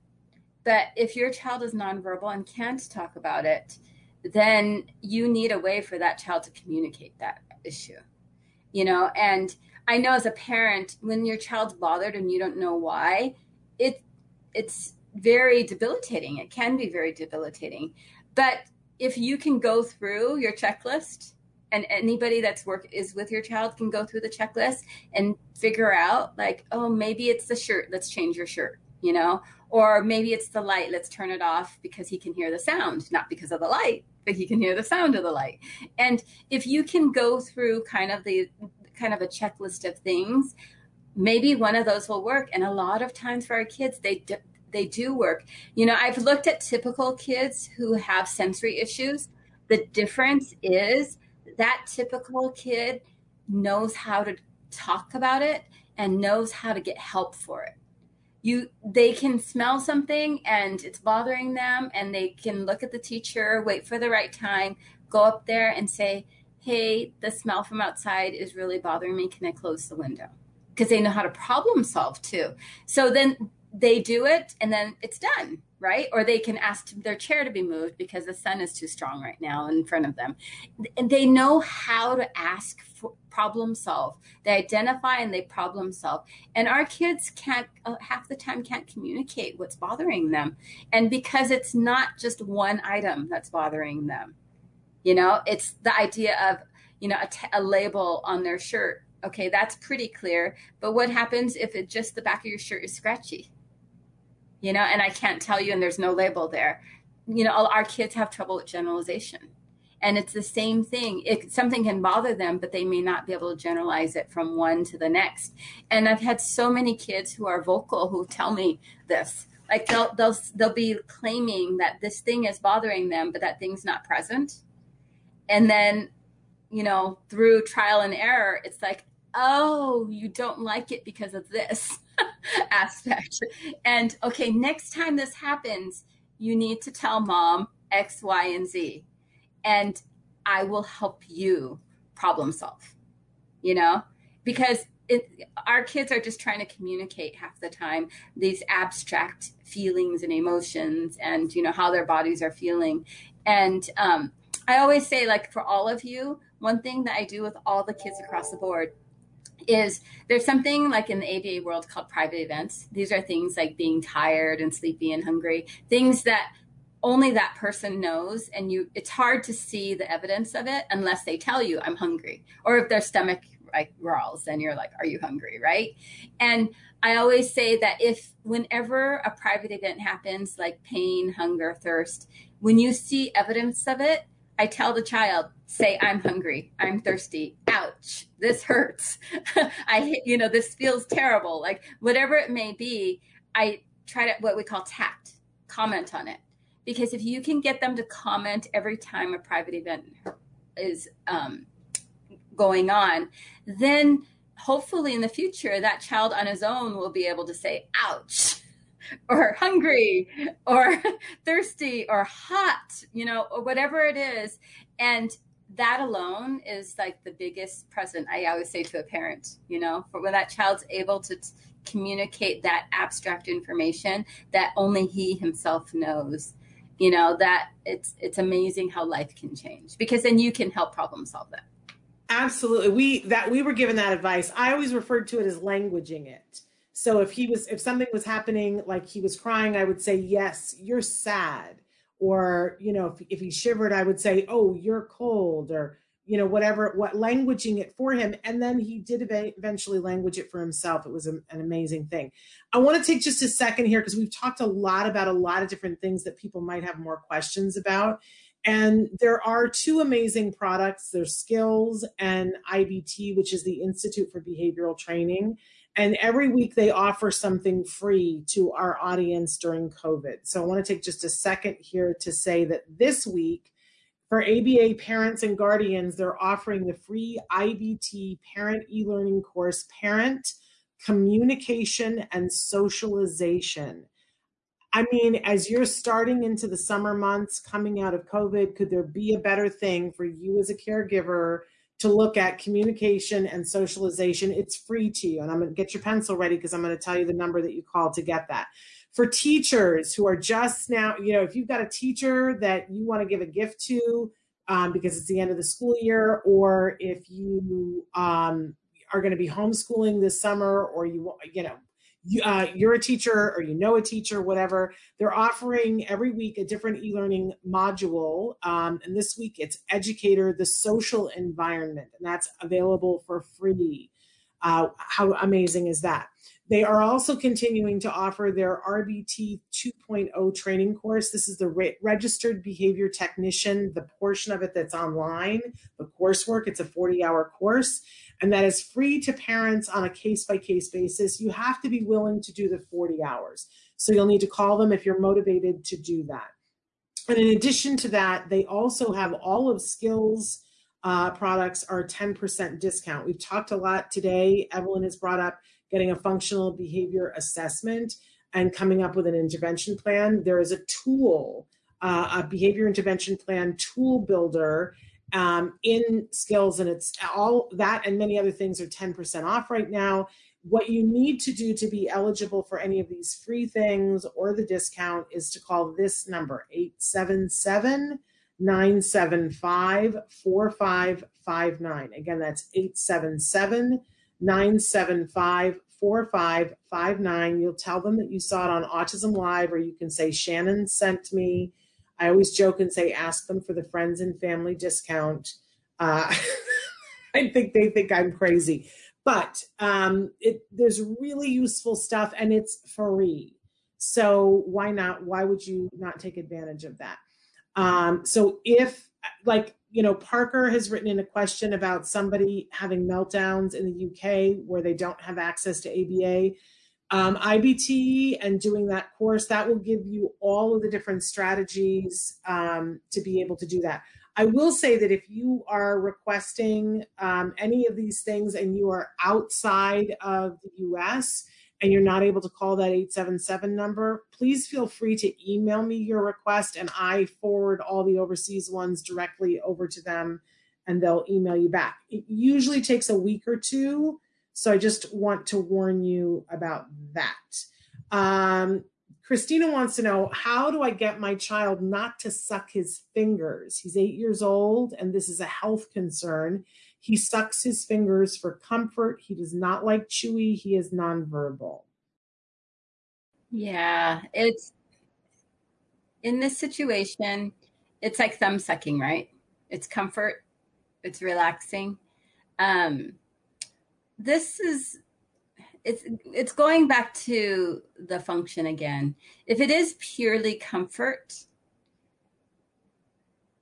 B: but if your child is nonverbal and can't talk about it, then you need a way for that child to communicate that issue. you know, and I know as a parent, when your child's bothered and you don't know why, it it's very debilitating. It can be very debilitating. But if you can go through your checklist and anybody that's work is with your child can go through the checklist and figure out like, oh, maybe it's the shirt, let's change your shirt, you know, or maybe it's the light, let's turn it off because he can hear the sound, not because of the light, but he can hear the sound of the light. And if you can go through kind of the kind of a checklist of things, maybe one of those will work. And a lot of times for our kids, they do, they do work. You know, I've looked at typical kids who have sensory issues. The difference is that typical kid knows how to talk about it and knows how to get help for it. You they can smell something and it's bothering them and they can look at the teacher, wait for the right time, go up there and say, hey, the smell from outside is really bothering me. Can I close the window? Because they know how to problem solve too. So then they do it and then it's done, right? Or they can ask their chair to be moved because the sun is too strong right now in front of them. And they know how to ask for problem solve. They identify and they problem solve. And our kids can't, uh, half the time, can't communicate what's bothering them. And because it's not just one item that's bothering them you know, it's the idea of, you know, a, t- a label on their shirt. Okay, that's pretty clear. But what happens if it just the back of your shirt is scratchy? You know, and I can't tell you, and there's no label there. You know, our kids have trouble with generalization. And it's the same thing. It, something can bother them, but they may not be able to generalize it from one to the next. And I've had so many kids who are vocal who tell me this. Like they'll they'll they'll be claiming that this thing is bothering them, but that thing's not present and then you know through trial and error it's like oh you don't like it because of this aspect and okay next time this happens you need to tell mom x y and z and i will help you problem solve you know because it, our kids are just trying to communicate half the time these abstract feelings and emotions and you know how their bodies are feeling and um, I always say, like, for all of you, one thing that I do with all the kids across the board is there's something like in the ABA world called private events. These are things like being tired and sleepy and hungry, things that only that person knows and you it's hard to see the evidence of it unless they tell you I'm hungry or if their stomach like growls then you're like are you hungry right and I always say that if whenever a private event happens like pain hunger thirst when you see evidence of it I tell the child, say, I'm hungry, I'm thirsty, ouch, this hurts. I, you know, this feels terrible. Like whatever it may be, I try to, what we call tact, comment on it. Because if you can get them to comment every time a private event is um, going on, then hopefully in the future, that child on his own will be able to say, ouch or hungry or thirsty or hot, you know, or whatever it is. And that alone is like the biggest present I always say to a parent, you know, for when that child's able to t- communicate that abstract information that only he himself knows you know that it's it's amazing how life can change because then you can help problem solve that
A: absolutely. We that we were given that advice. I always referred to it as languaging it. So if he was, if something was happening, like he was crying, I would say, yes, you're sad. Or, you know, if, if he shivered, I would say, oh, you're cold or, you know, whatever, what languaging it for him. And then he did eventually language it for himself. It was a, an amazing thing. I want to take just a second here because we've talked a lot about a lot of different things that people might have more questions about. And there are two amazing products. There's Skills and IBT, which is the Institute for Behavioral Training. And every week they offer something free to our audience during COVID. So I want to take just a second here to say that this week, for ABA parents and guardians, they're offering the free IBT parent e learning course, Parent Communication and Socialization. I mean, as you're starting into the summer months coming out of COVID, could there be a better thing for you as a caregiver to look at communication and socialization. It's free to you. And I'm going to get your pencil ready because I'm going to tell you the number that you call to get that. For teachers who are just now, you know, if you've got a teacher that you want to give a gift to, um, because it's the end of the school year, or if you um, are going to be homeschooling this summer, or you you know you, uh, you're a teacher or you know a teacher, whatever. They're offering every week a different e-learning module, um, and this week it's Educator: The Social Environment, and that's available for free. Uh, how amazing is that? They are also continuing to offer their RBT 2.0 training course. This is the re- registered behavior technician, the portion of it that's online, the coursework. It's a 40 hour course, and that is free to parents on a case by case basis. You have to be willing to do the 40 hours. So you'll need to call them if you're motivated to do that. And in addition to that, they also have all of skills uh, products are 10% discount. We've talked a lot today. Evelyn has brought up getting a functional behavior assessment and coming up with an intervention plan. There is a tool, uh, a behavior intervention plan tool builder um, in skills, and it's all that and many other things are 10% off right now. What you need to do to be eligible for any of these free things or the discount is to call this number 877 975 4559. Again, that's 877 975 4559. You'll tell them that you saw it on Autism Live, or you can say, Shannon sent me. I always joke and say, ask them for the friends and family discount. Uh, I think they think I'm crazy. But um, it, there's really useful stuff and it's free. So why not? Why would you not take advantage of that? Um, so if like you know parker has written in a question about somebody having meltdowns in the uk where they don't have access to aba um, ibt and doing that course that will give you all of the different strategies um, to be able to do that. I will say that if you are requesting um, any of these things and you are outside of the us and you're not able to call that 877 number, please feel free to email me your request and I forward all the overseas ones directly over to them and they'll email you back. It usually takes a week or two. So I just want to warn you about that. Um, Christina wants to know how do I get my child not to suck his fingers? He's eight years old and this is a health concern. He sucks his fingers for comfort. He does not like chewy. He is nonverbal.
B: Yeah, it's in this situation, it's like thumb sucking, right? It's comfort, it's relaxing. Um, this is it's it's going back to the function again. If it is purely comfort,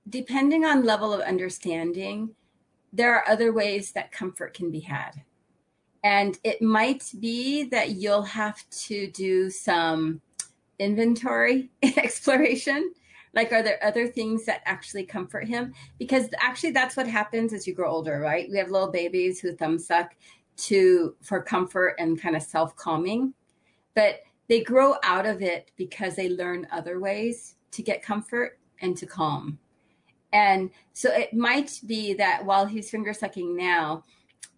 B: depending on level of understanding, there are other ways that comfort can be had. And it might be that you'll have to do some inventory exploration. Like, are there other things that actually comfort him? Because actually, that's what happens as you grow older, right? We have little babies who thumb suck to for comfort and kind of self calming, but they grow out of it because they learn other ways to get comfort and to calm. And so it might be that while he's finger sucking now,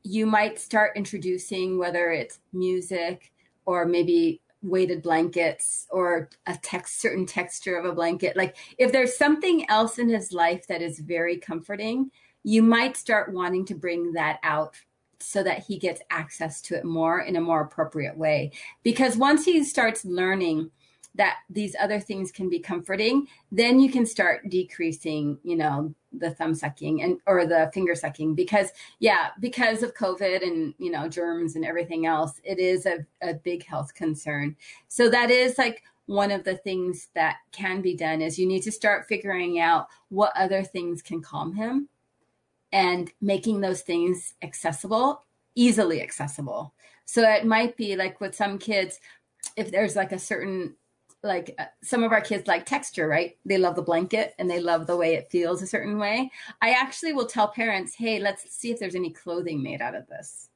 B: you might start introducing whether it's music or maybe weighted blankets or a text certain texture of a blanket. Like if there's something else in his life that is very comforting you might start wanting to bring that out so that he gets access to it more in a more appropriate way. Because once he starts learning that these other things can be comforting, then you can start decreasing, you know, the thumb sucking and or the finger sucking because yeah, because of COVID and you know germs and everything else, it is a, a big health concern. So that is like one of the things that can be done is you need to start figuring out what other things can calm him and making those things accessible, easily accessible. So it might be like with some kids, if there's like a certain like uh, some of our kids like texture, right? They love the blanket and they love the way it feels a certain way. I actually will tell parents, hey, let's see if there's any clothing made out of this.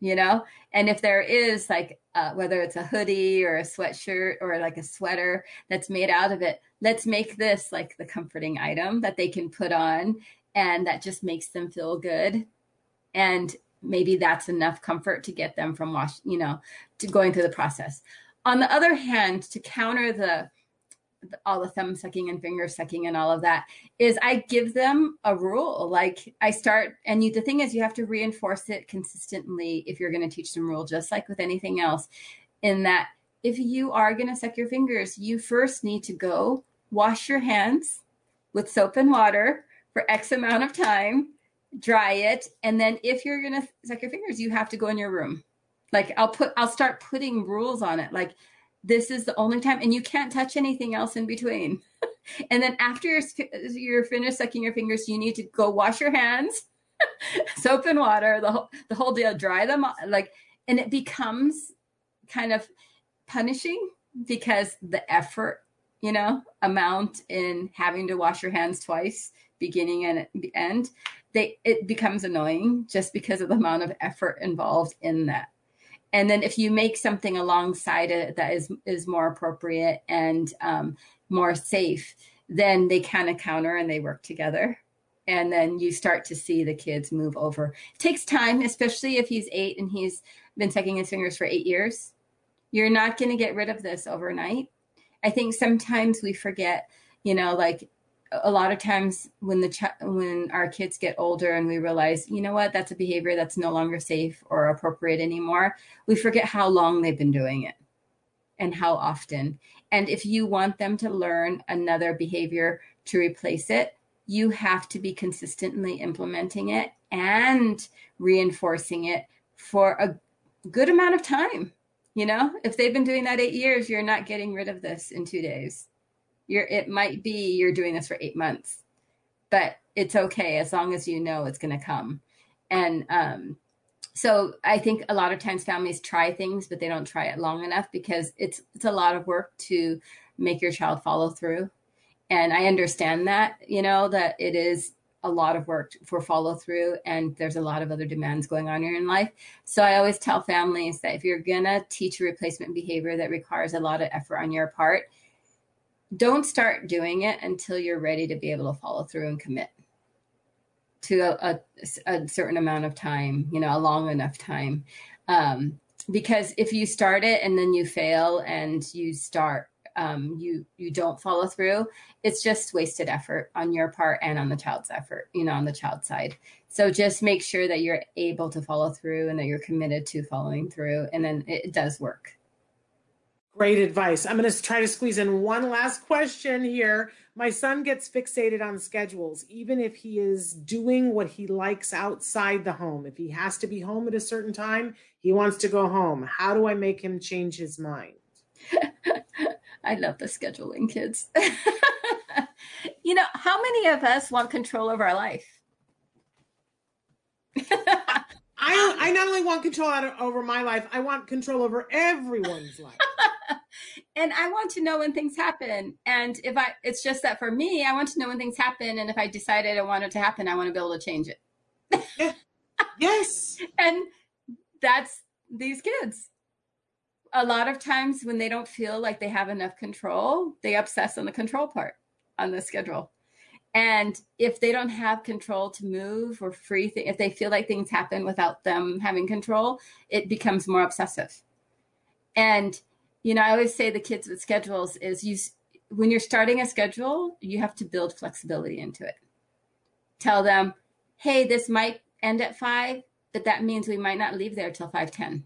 B: You know, and if there is, like, uh, whether it's a hoodie or a sweatshirt or like a sweater that's made out of it, let's make this like the comforting item that they can put on and that just makes them feel good. And maybe that's enough comfort to get them from wash, you know, to going through the process. On the other hand, to counter the all the thumb sucking and finger sucking and all of that is I give them a rule. Like I start, and you, the thing is, you have to reinforce it consistently if you're going to teach them rule, just like with anything else. In that, if you are going to suck your fingers, you first need to go wash your hands with soap and water for X amount of time, dry it, and then if you're going to suck your fingers, you have to go in your room. Like I'll put, I'll start putting rules on it. Like this is the only time and you can't touch anything else in between and then after you're, you're finished sucking your fingers you need to go wash your hands soap and water the whole the whole deal dry them like and it becomes kind of punishing because the effort you know amount in having to wash your hands twice beginning and end they it becomes annoying just because of the amount of effort involved in that and then if you make something alongside it that is is more appropriate and um, more safe then they kind of counter and they work together. And then you start to see the kids move over. It takes time especially if he's eight and he's been sucking his fingers for eight years. You're not going to get rid of this overnight. I think sometimes we forget you know like a lot of times when the ch- when our kids get older and we realize you know what that's a behavior that's no longer safe or appropriate anymore we forget how long they've been doing it and how often. And if you want them to learn another behavior to replace it you have to be consistently implementing it and reinforcing it for a good amount of time. You know if they've been doing that 8 years you're not getting rid of this in 2 days you're it might be you're doing this for eight months but it's okay as long as you know it's going to come. And um, so i think a lot of times families try things but they don't try it long enough because it's it's a lot of work to make your child follow through. And i understand that you know that it is a lot of work for follow through and there's a lot of other demands going on here in life. So i always tell families that if you're going to teach a replacement behavior that requires a lot of effort on your part don't start doing it until you're ready to be able to follow through and commit to a, a, a certain amount of time, you know, a long enough time. Um, because if you start it and then you fail and you start, um, you you don't follow through, it's just wasted effort on your part and on the child's effort, you know, on the child's side. So just make sure that you're able to follow through and that you're committed to following through, and then it does work.
A: Great advice. I'm going to try to squeeze in one last question here. My son gets fixated on schedules, even if he is doing what he likes outside the home. If he has to be home at a certain time, he wants to go home. How do I make him change his mind?
B: I love the scheduling kids. you know, how many of us want control over our life?
A: I, I not only want control over my life, I want control over everyone's life.
B: And I want to know when things happen. And if I, it's just that for me, I want to know when things happen. And if I decided I want it to happen, I want to be able to change it.
A: yes.
B: And that's these kids. A lot of times when they don't feel like they have enough control, they obsess on the control part on the schedule. And if they don't have control to move or free, th- if they feel like things happen without them having control, it becomes more obsessive. And you know, I always say the kids with schedules is you when you're starting a schedule, you have to build flexibility into it. Tell them, hey, this might end at five, but that means we might not leave there till five ten.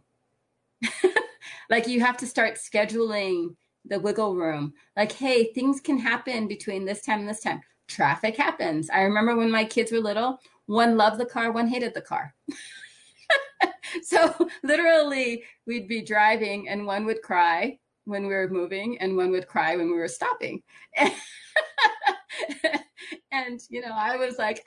B: like you have to start scheduling the wiggle room. Like, hey, things can happen between this time and this time. Traffic happens. I remember when my kids were little, one loved the car, one hated the car. so literally we'd be driving and one would cry when we were moving and one would cry when we were stopping. And you know i was like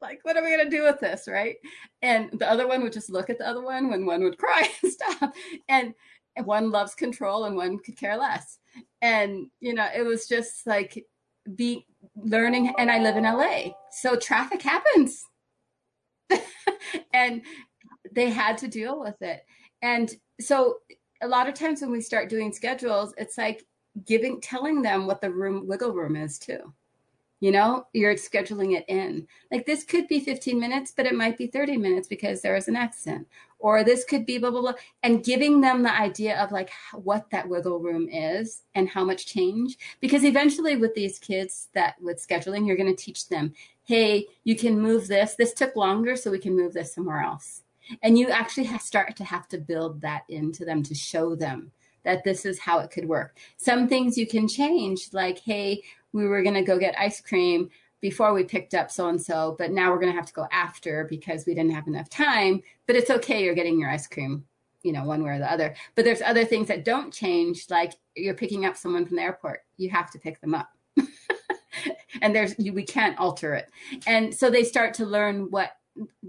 B: like what are we going to do with this right? And the other one would just look at the other one when one would cry and stop. And one loves control and one could care less. And you know it was just like be learning and i live in la so traffic happens. And they had to deal with it. And so a lot of times when we start doing schedules, it's like giving telling them what the room wiggle room is too. You know, you're scheduling it in. Like this could be 15 minutes, but it might be 30 minutes because there is an accident. Or this could be blah, blah, blah. And giving them the idea of like what that wiggle room is and how much change. Because eventually with these kids that with scheduling, you're going to teach them, hey, you can move this. This took longer, so we can move this somewhere else. And you actually start to have to build that into them to show them that this is how it could work. Some things you can change, like, hey, we were going to go get ice cream before we picked up so and so, but now we're going to have to go after because we didn't have enough time. But it's okay, you're getting your ice cream, you know, one way or the other. But there's other things that don't change, like you're picking up someone from the airport. You have to pick them up. and there's we can't alter it. And so they start to learn what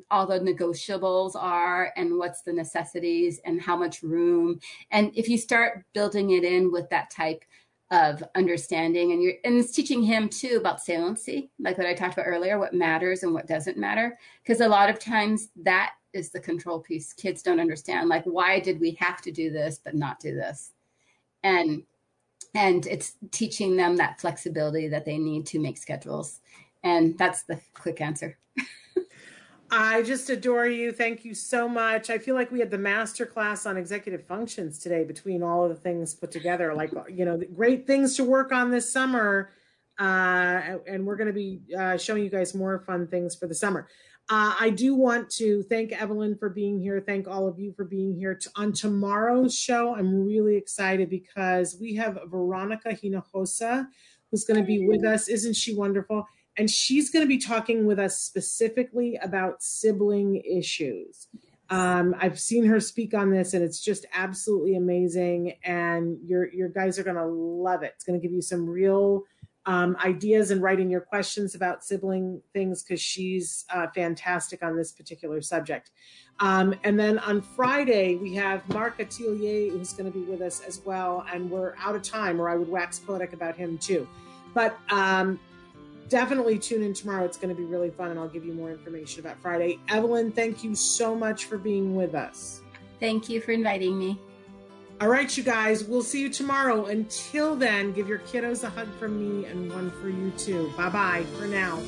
B: all the negotiables are and what's the necessities and how much room. And if you start building it in with that type of understanding and you're and it's teaching him too about saliency like what i talked about earlier what matters and what doesn't matter. Because a lot of times that is the control piece kids don't understand like why did we have to do this but not do this? And and it's teaching them that flexibility that they need to make schedules. And that's the quick answer
A: I just adore you. Thank you so much. I feel like we had the master class on executive functions today between all of the things put together. Like, you know, great things to work on this summer. Uh, and we're going to be uh, showing you guys more fun things for the summer. Uh, I do want to thank Evelyn for being here. Thank all of you for being here. on tomorrow's show, I'm really excited because we have Veronica Hinojosa who's going to be with us. Isn't she wonderful? And she's going to be talking with us specifically about sibling issues. Um, I've seen her speak on this, and it's just absolutely amazing. And your your guys are going to love it. It's going to give you some real um, ideas and writing your questions about sibling things because she's uh, fantastic on this particular subject. Um, and then on Friday, we have Marc Atelier who's going to be with us as well. And we're out of time, or I would wax poetic about him too. But um, definitely tune in tomorrow. It's going to be really fun, and I'll give you more information about Friday. Evelyn, thank you so much for being with us.
B: Thank you for inviting me.
A: All right, you guys, we'll see you tomorrow. Until then, give your kiddos a hug from me and one for you too. Bye bye for now.